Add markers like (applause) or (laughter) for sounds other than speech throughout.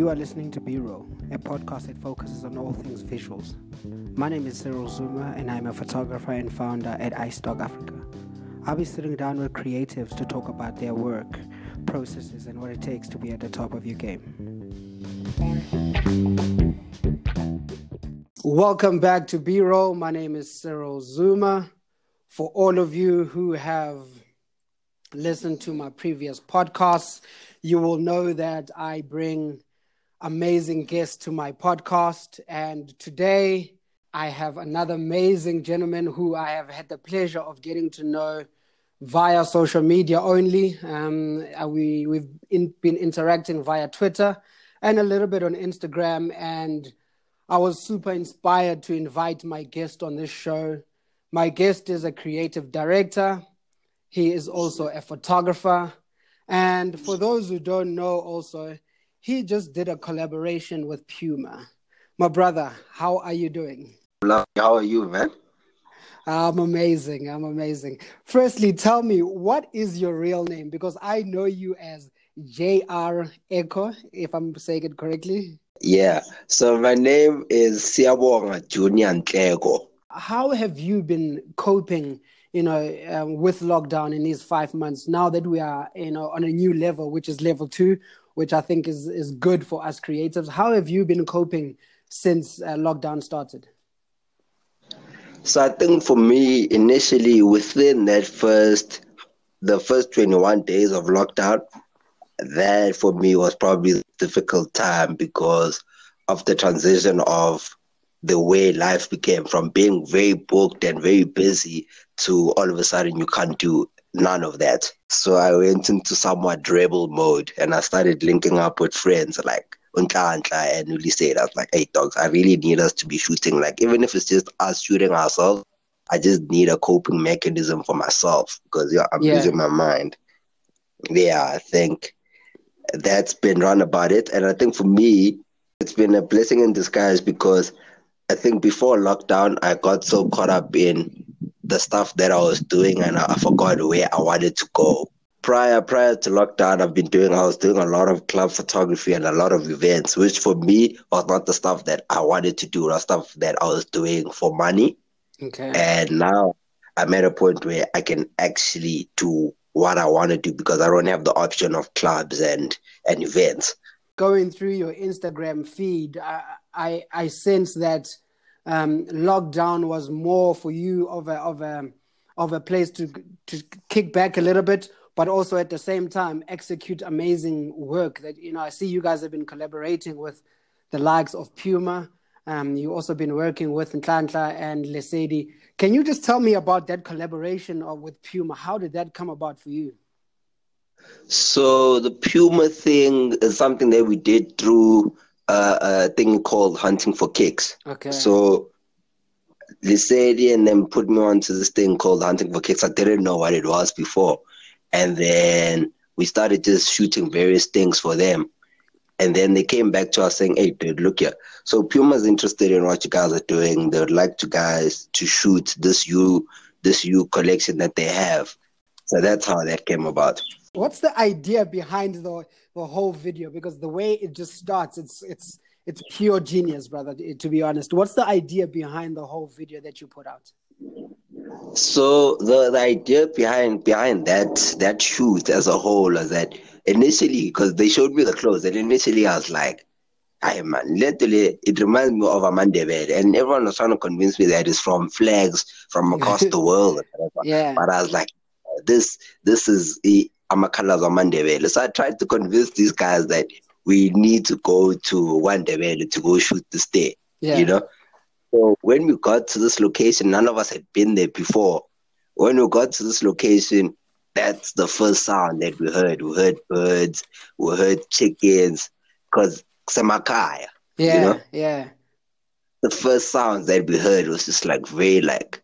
You are listening to B Roll, a podcast that focuses on all things visuals. My name is Cyril Zuma, and I'm a photographer and founder at iStock Africa. I'll be sitting down with creatives to talk about their work, processes, and what it takes to be at the top of your game. Welcome back to B Roll. My name is Cyril Zuma. For all of you who have listened to my previous podcasts, you will know that I bring amazing guest to my podcast. And today I have another amazing gentleman who I have had the pleasure of getting to know via social media only. Um, uh, we, we've in, been interacting via Twitter and a little bit on Instagram. And I was super inspired to invite my guest on this show. My guest is a creative director. He is also a photographer. And for those who don't know, also, he just did a collaboration with Puma. My brother, how are you doing? How are you, man? I'm amazing. I'm amazing. Firstly, tell me what is your real name because I know you as J.R. Ecko, if I'm saying it correctly. Yeah. So my name is Siabonga Junior Ntlego. How have you been coping, you know, um, with lockdown in these five months? Now that we are, you know, on a new level, which is level two, which I think is is good for us creatives. How have you been coping since uh, lockdown started? So I think for me, initially within that first, the first 21 days of lockdown, that for me was probably a difficult time because of the transition of the way life became from being very booked and very busy to all of a sudden you can't do none of that. So I went into somewhat rebel mode and I started linking up with friends like Untla and Uli said, I was like, hey dogs, I really need us to be shooting. Like even if it's just us shooting ourselves, I just need a coping mechanism for myself because yeah, I'm yeah. losing my mind. Yeah, I think that's been run about it. And I think for me, it's been a blessing in disguise because I think before lockdown, I got so caught up in the stuff that I was doing and I forgot where I wanted to go. Prior prior to lockdown, I've been doing I was doing a lot of club photography and a lot of events, which for me was not the stuff that I wanted to do, the stuff that I was doing for money. Okay. And now I'm at a point where I can actually do what I want to do because I don't have the option of clubs and and events. Going through your Instagram feed, I I, I sense that um, lockdown was more for you of a of a of a place to to kick back a little bit, but also at the same time execute amazing work. That you know, I see you guys have been collaborating with the likes of Puma. Um, you also been working with Ntlantla and Lesedi. Can you just tell me about that collaboration of, with Puma? How did that come about for you? So the Puma thing is something that we did through uh, a thing called Hunting for Kicks. Okay. So Lesedi and then put me onto this thing called Hunting for Kicks. I didn't know what it was before. And then we started just shooting various things for them. And then they came back to us saying, Hey dude, look here. So Puma's interested in what you guys are doing. They would like to guys to shoot this you this you collection that they have. So that's how that came about. What's the idea behind the the whole video? Because the way it just starts, it's it's it's pure genius, brother. To be honest, what's the idea behind the whole video that you put out? So the, the idea behind behind that that shoot as a whole is that initially, because they showed me the clothes, and initially I was like, "I man, literally, it reminds me of a Mandebele," and everyone was trying to convince me that it's from flags from across (laughs) the world. yeah, but I was like, "This this is amakhalas amandebele. So i tried to convince these guys that we need to go to Wandebele to go shoot this day yeah. you know? So when we got to this location none of us had been there before. When we got to this location that's the first sound that we heard. We heard birds we heard chickens because semakaya yeah you know? yeah. The first sounds that we heard was just like very like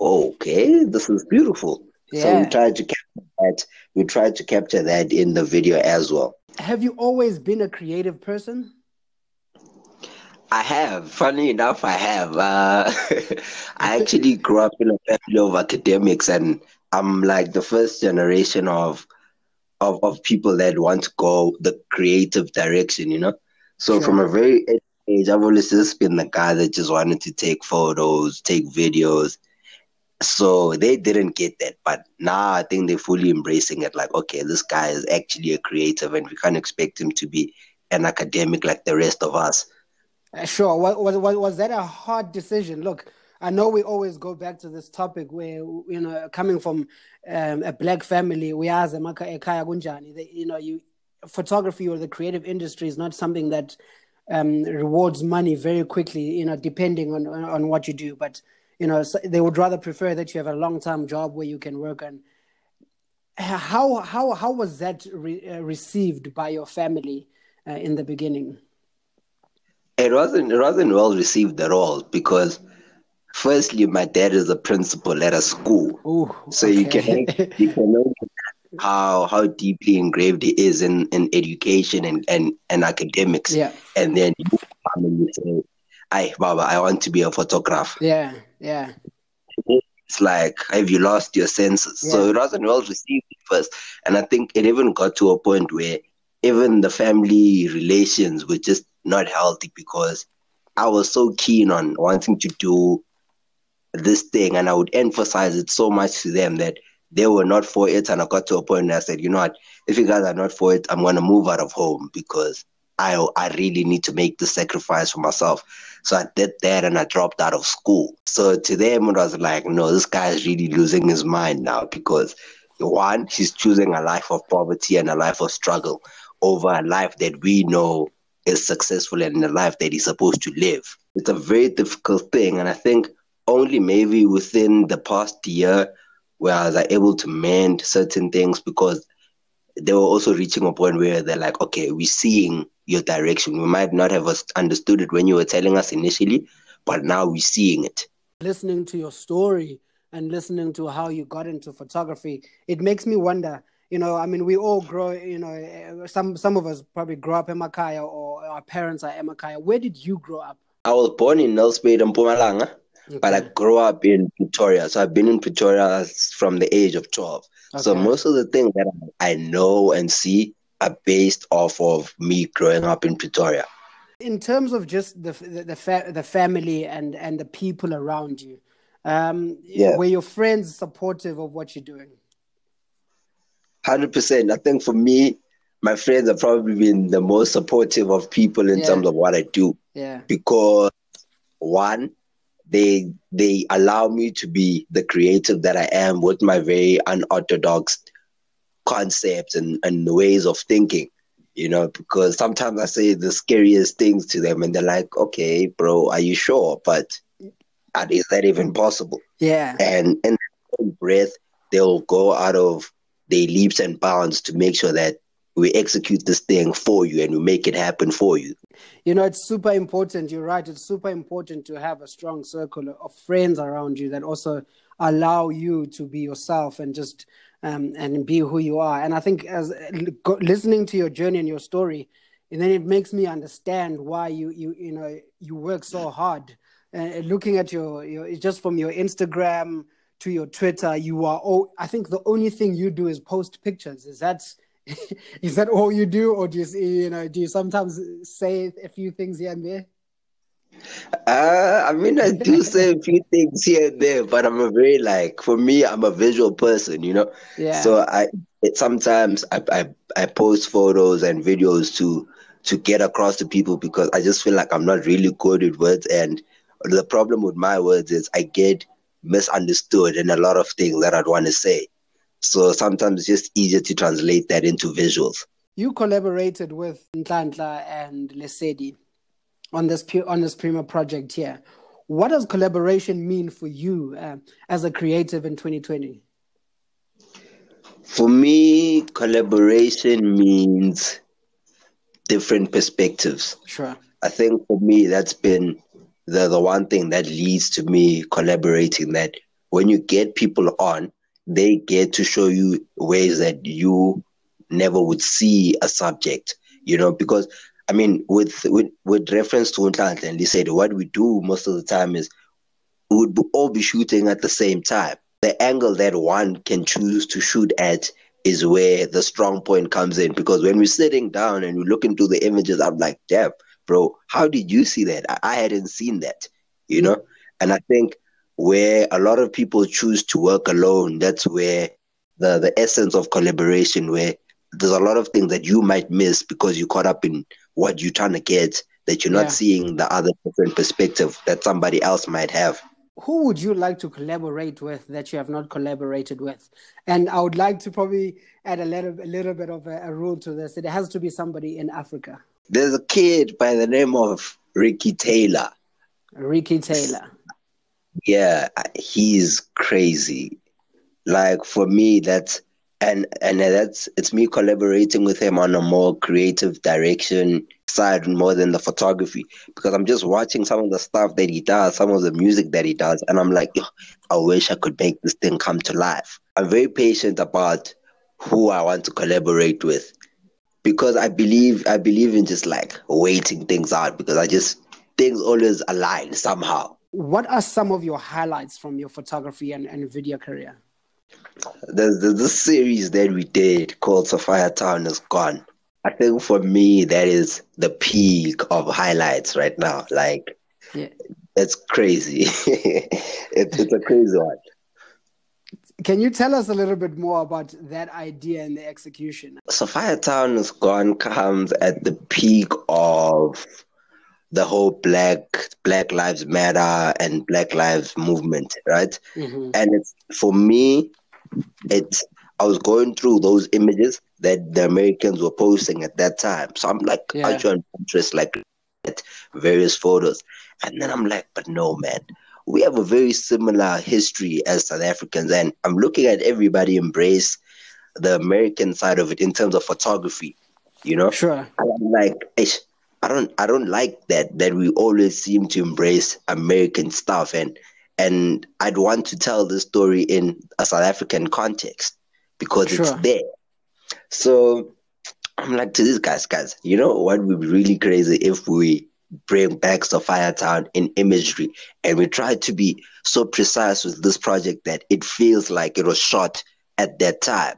oh, okay this is beautiful yeah. so we tried to capture that. We tried to capture that in the video as well. Have you always been a creative person? I have. Funny enough, I have. Uh, (laughs) I actually grew up in a family of academics, and I'm like the first generation of of of people that want to go the creative direction. You know, So Sure. from a very age, I've always just been the guy that just wanted to take photos, take videos. So they didn't get that, but now I think they're fully embracing it. Like, okay, this guy is actually a creative, and we can't expect him to be an academic like the rest of us. Uh, Sure. Was, was was that a hard decision? Look, I know we always go back to this topic where you know, coming from um, a black family, we as a ekhaya kunjani. You know, you photography or the creative industry is not something that um, rewards money very quickly. You know, depending on on what you do, but you know, they would rather prefer that you have a long term job where you can work and How how how was that re- uh, received by your family uh, in the beginning? It wasn't it wasn't well received at all because firstly my dad is a principal at a school. Ooh, So you can you can know (laughs) how how deeply engraved he is in, in education and, and, and academics. yeah, And then you come and you say, I Baba, I want to be a photographer. yeah, yeah, It's like have you lost your senses? So Yeah. it wasn't well received at first. And I think it even got to a point where even the family relations were just not healthy because I was so keen on wanting to do this thing and I would emphasize it so much to them that they were not for it and I got to a point where I said, you know what, if you guys are not for it, I'm gonna move out of home because I I really need to make the sacrifice for myself. So I did that and I dropped out of school. So to them it was like, no, this guy is really losing his mind now because one, he's choosing a life of poverty and a life of struggle over a life that we know is successful and the life that he's supposed to live. It's a very difficult thing, and I think only maybe within the past year where I was able to mend certain things because they were also reaching a point where they're like, okay, we're seeing your direction. We might not have understood it when you were telling us initially, but now we're seeing it. listening to your story and listening to how you got into photography, it makes me wonder. You know, I mean, we all grow. You know, some some of us probably grow up in Makaya or our parents are Emakaya. Where did you grow up? I was born in Nelspruit and Mpumalanga, but I grew up in Pretoria. So I've been in Pretoria from the age of 12. So most of the things that I know and see are based off of me growing up in Pretoria. in terms of just the the the, fa- the family and and the people around you, um, Yeah. were your friends supportive of what you're doing? Hundred percent. I think for me, my friends have probably been the most supportive of people in Yeah. terms of what I do Yeah, because one, they they allow me to be the creative that I am with my very unorthodox concepts and, and ways of thinking. You know, because sometimes I say the scariest things to them and they're like, Okay, bro, are you sure? But is that even possible? yeah, and in breath they'll go out of their leaps and bounds to make sure that we execute this thing for you and we make it happen for you You know, it's super important. You're right. It's super important to have a strong circle of friends around you that also allow you to be yourself and just um, and be who you are. And I think as listening to your journey and your story, and then it makes me understand why you you you know you work so hard. Uh, looking at your your just from your Instagram to your Twitter, you are. all. I think the only thing you do is post pictures. Is that (laughs) is that all you do, or do you you know do you sometimes say a few things here and there? Uh, i mean i do (laughs) say a few things here and there but i'm a very like for me i'm a visual person you know? Yeah. so i it, sometimes I, I i post photos and videos to to get across to people because i just feel like i'm not really good with words. And the problem with my words is i get misunderstood in a lot of things that i'd want to say. So sometimes it's just easier to translate that into visuals. You collaborated with Ntlantla and Lesedi on this on this Puma project here. What does collaboration mean for you uh, as a creative in 2020? For me, collaboration means different perspectives. Sure. I think for me, that's been the, the one thing that leads to me collaborating. That when you get people on, they get to show you ways that you never would see a subject, you know, because I mean, with with, with reference to Ntlantla and said, what we do most of the time is we would be- all be shooting at the same time. The angle that one can choose to shoot at is where the strong point comes in. Because when we're sitting down and we look into the images, I'm like, damn, bro, how did you see that? I, I hadn't seen that, you know? And I think where a lot of people choose to work alone, that's where the, the essence of collaboration, where there's a lot of things that you might miss because you caught up in what you're trying to get, that you're not yeah. seeing the other different perspective that somebody else might have who would you like to collaborate with that you have not collaborated with? And I would like to probably add a little, a little bit of a, a rule to this. It has to be somebody in Africa. There's a kid by the name of Ricky Taylor. Ricky Taylor. Yeah, he's crazy. Like for me, that's and and that's it's me collaborating with him on a more creative direction side more than the photography because I'm just watching some of the stuff that he does, some of the music that he does, and I'm like, I wish I could make this thing come to life. I'm very patient about who I want to collaborate with because I believe I believe in just like waiting things out because I just things always align somehow. What are some of your highlights from your photography and, and video career? There's, there's this series that we did called Sophiatown is Gone. I think for me, that is the peak of highlights right now. Like, yeah. it's crazy. (laughs) it's, it's a crazy one. Can you tell us a little bit more about that idea and the execution? Sophiatown is Gone comes at the peak of the whole black black lives matter and black lives movement right mm-hmm. and it's for me it's I was going through those images that the Americans were posting at that time. So I'm like, yeah. I joined Pinterest, like at various photos, and then I'm like, but no, man, we have a very similar history as South Africans, and I'm looking at everybody embrace the American side of it in terms of photography. You know, sure. And I'm like, I don't, I don't like that. That we always seem to embrace American stuff and and I'd want to tell the story in a South African context because sure. it's there. So I'm like to these guys, guys, you know what would be really crazy if we bring back Sophiatown in imagery and we try to be so precise with this project that it feels like it was shot at that time.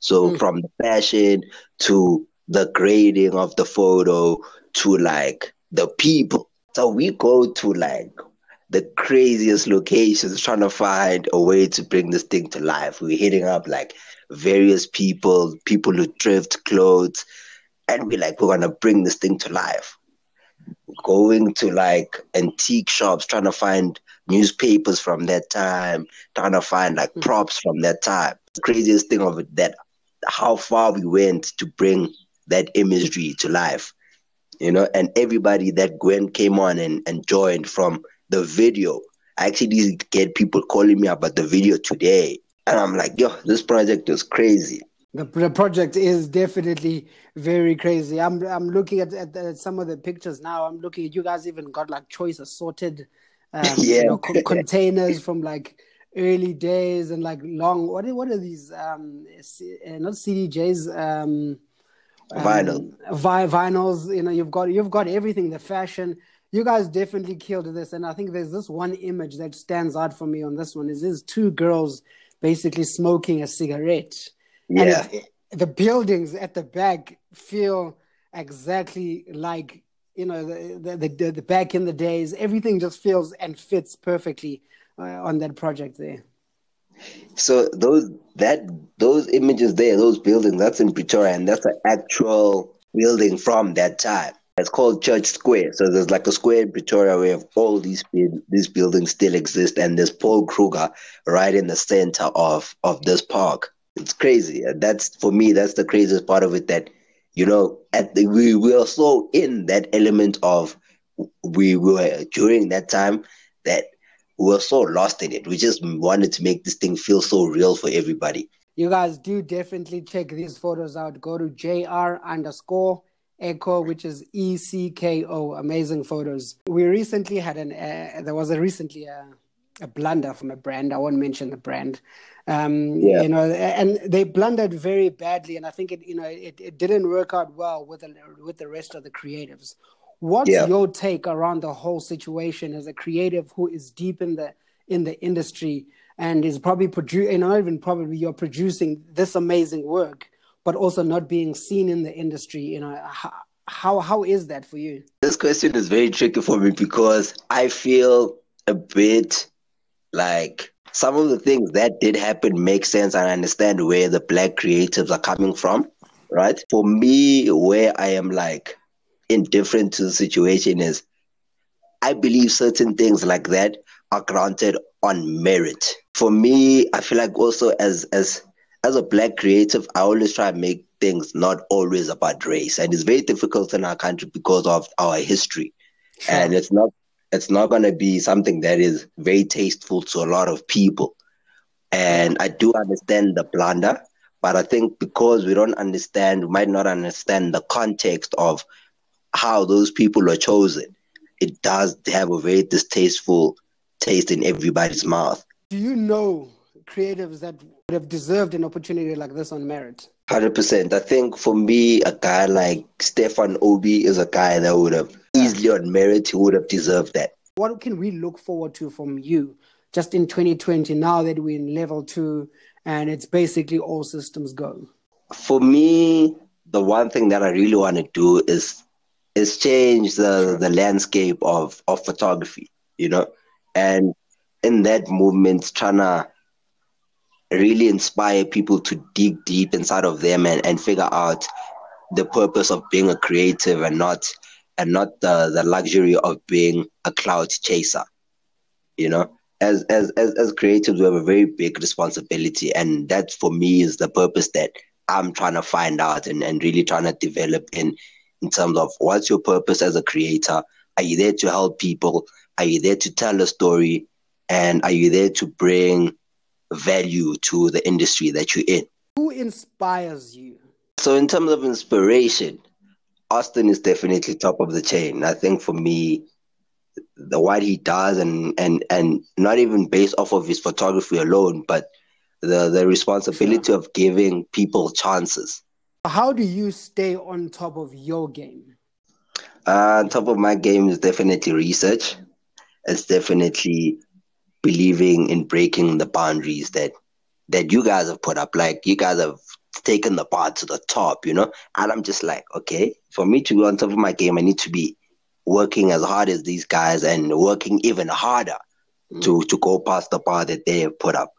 So mm. from the fashion to the grading of the photo to like the people. So we go to like the craziest locations trying to find a way to bring this thing to life. We're hitting up like various people, people who thrift clothes, and we're like, we're gonna bring this thing to life. Going to like antique shops, trying to find newspapers from that time, trying to find like hmm. props from that time. The craziest thing of it that how far we went to bring that imagery to life. You know, and everybody that Gwen came on and, and joined from the video. I actually did get people calling me about the video today. And I'm like, yo, this project is crazy. The, the project is definitely very crazy. I'm I'm looking at, at, at, some of the pictures now. I'm looking at you guys even got like choice assorted um, yeah. (laughs) you know, co- containers from like early days and like long. What are, what are these? Um, uh, not CDJs. Um, Vinyl. Um, vi- vinyls. You know, you've got you've got everything. The fashion you guys definitely killed this and i think there's this one image that stands out for me on this one. Is there's two girls basically smoking a cigarette. Yeah. it, it, the buildings at the back feel exactly like you know the, the, the, the back in the days. Everything just feels and fits perfectly uh, on that project there. So those that those images there those buildings that's in pretoria and that's an actual building from that time it's called Church Square. So there's like a square in Pretoria where all these these buildings still exist, and there's Paul Kruger right in the center of of this park. It's crazy. That's for me. That's the craziest part of it. That you know, at the, we were so in that element of we were during that time that we were so lost in it. We just wanted to make this thing feel so real for everybody. You guys do definitely check these photos out. Go to jr underscore Ecko, which is E C K O. Amazing photos. We recently had an. Uh, there was a recently a, a blunder from a brand. I won't mention the brand. Um, yeah. You know, and they blundered very badly, and I think it. You know, it, it didn't work out well with the with the rest of the creatives. What's yeah. your take around the whole situation as a creative who is deep in the in the industry and is probably producing, not even probably you're producing this amazing work but also not being seen in the industry you know how how, is that for you this this question is very tricky for me because I feel a bit like some of the things that did happen make sense and I understand where the black creatives are coming from, right? For me, where I am like indifferent to the situation is I believe certain things like that are granted on merit. For me, I feel like also as as as a black creative, I always try to make things not always about race. And it's very difficult in our country because of our history. Sure. And it's not it's not gonna be something that is very tasteful to a lot of people. And I do understand the blunder, but I think because we don't understand, we might not understand the context of how those people are chosen, it does have a very distasteful taste in everybody's mouth. Do you know creatives that would have deserved an opportunity like this on merit? 100%. I think for me, a guy like Stefan Obi is a guy that would have easily on merit, he would have deserved that. What can we look forward to from you just in 2020 now that we're in level two and it's basically all systems go? For me, the one thing that I really want to do is is change the, the landscape of, of photography, you know, and in that movement, trying to really inspire people to dig deep inside of them and, and figure out the purpose of being a creative and not and not the, the luxury of being a cloud chaser. You know, as, as as as creatives, we have a very big responsibility, and that for me is the purpose that I'm trying to find out and, and really trying to develop in in terms of what's your purpose as a creator? Are you there to help people? Are you there to tell a story? And are you there to bring value to the industry that you're in. Who inspires you? So, in terms of inspiration, Austin is definitely top of the chain. I think for me, the what he does and and and not even based off of his photography alone, but the the responsibility of giving people chances. How do you stay on top of your game? Uh, on top of my game is definitely research. It's definitely believing in breaking the boundaries that that you guys have put up. Like you guys have taken the bar to the top, you know. And I'm just like, okay, for me to be on top of my game, I need to be working as hard as these guys and working even harder mm. to to go past the bar that they have put up.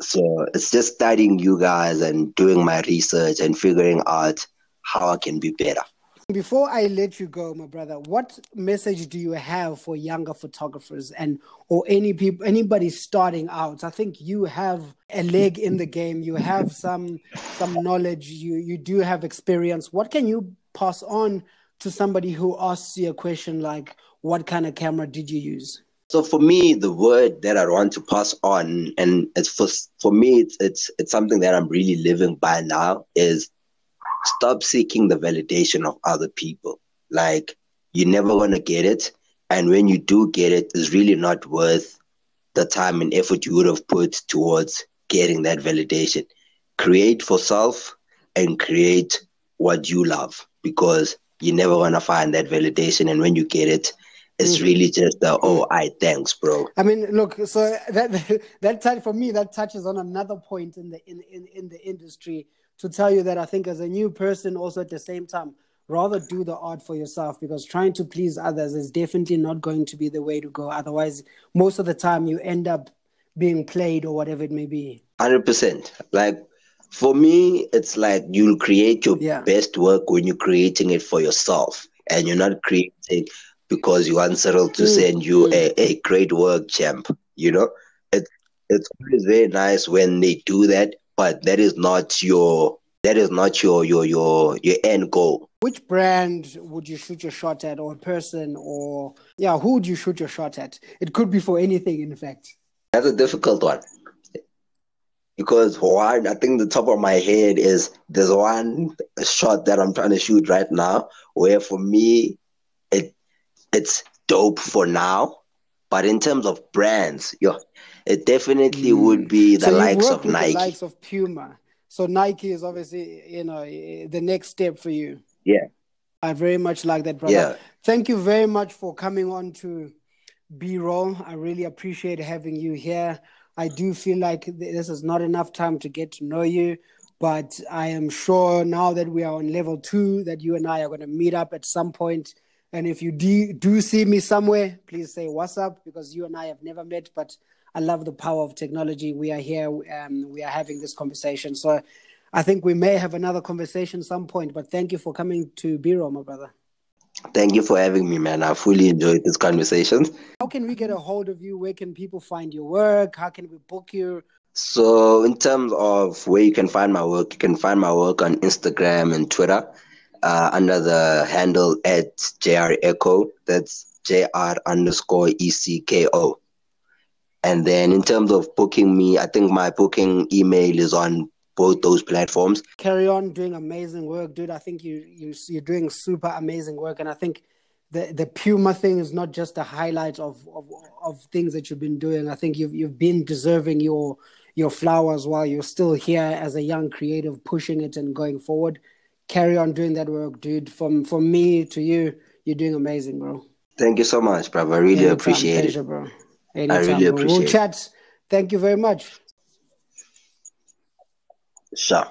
So it's just studying you guys and doing my research and figuring out how I can be better. Before I let you go, my brother, what message do you have for younger photographers and or any people anybody starting out? I think you have a leg in the game. You have some some knowledge. You you do have experience. What can you pass on to somebody who asks you a question like, "What kind of camera did you use?" So for me, the word that I want to pass on, and it's for for me, it's it's it's something that I'm really living by now, is stop seeking the validation of other people. Like you're never gonna get it, and when you do get it, it's really not worth the time and effort you would have put towards getting that validation. Create for self and create what you love because you're never gonna find that validation, and when you get it, it's mm. really just the oh i thanks bro i mean look so (laughs) that that touch for me that touches on another point in the in, in in the industry to tell you that I think as a new person, also at the same time, rather do the art for yourself because trying to please others is definitely not going to be the way to go. Otherwise, most of the time you end up being played or whatever it may be. 100%. Like for me, it's like you'll create your yeah. best work when you're creating it for yourself and you're not creating because you want Cyril to mm. send you mm. a, a great work, champ. You know, it's it's always very nice when they do that but that is not your that is not your your your your end goal. Which brand would you shoot your shot at, or person, or yeah, who would you shoot your shot at? It could be for anything, in fact. That's a difficult one because one, I think the top of my head is there's one shot that I'm trying to shoot right now where for me it it's dope for now, but in terms of brands, yo, it definitely mm. would be the so likes of Nike. The likes of Puma. So Nike is obviously, you know, the next step for you. Yeah. I very much like that, brother. Yeah. Thank you very much for coming on to B roll. I really appreciate having you here. I do feel like this is not enough time to get to know you, but I am sure now that we are on level two, that you and I are going to meet up at some point. point And if you do, do see me somewhere, please say what's up because you and I have never met, but I love the power of technology. We are here, um, we are having this conversation. So I think we may have another conversation some point, but thank you for coming to B-Roll, my brother. Thank you for having me, man. I fully enjoyed this conversation. How can we get a hold of you? Where can people find your work? How can we book you? So, in terms of where you can find my work, you can find my work on Instagram and Twitter uh, under the handle at JR Ecko. That's JR underscore ECKO. And then in terms of booking me, I think my booking email is on both those platforms. Carry on doing amazing work, dude. I think you, you you're doing super amazing work, and I think the the Puma thing is not just a highlight of, of of things that you've been doing. I think you've you've been deserving your your flowers while you're still here as a young creative, pushing it and going forward. Carry on doing that work, dude. From from me to you, you're doing amazing, bro. Thank you so much, bro. I really Anytime, appreciate pleasure, it, bro. Anytime, I really bro. appreciate. We'll chat. Thank you very much. Sure.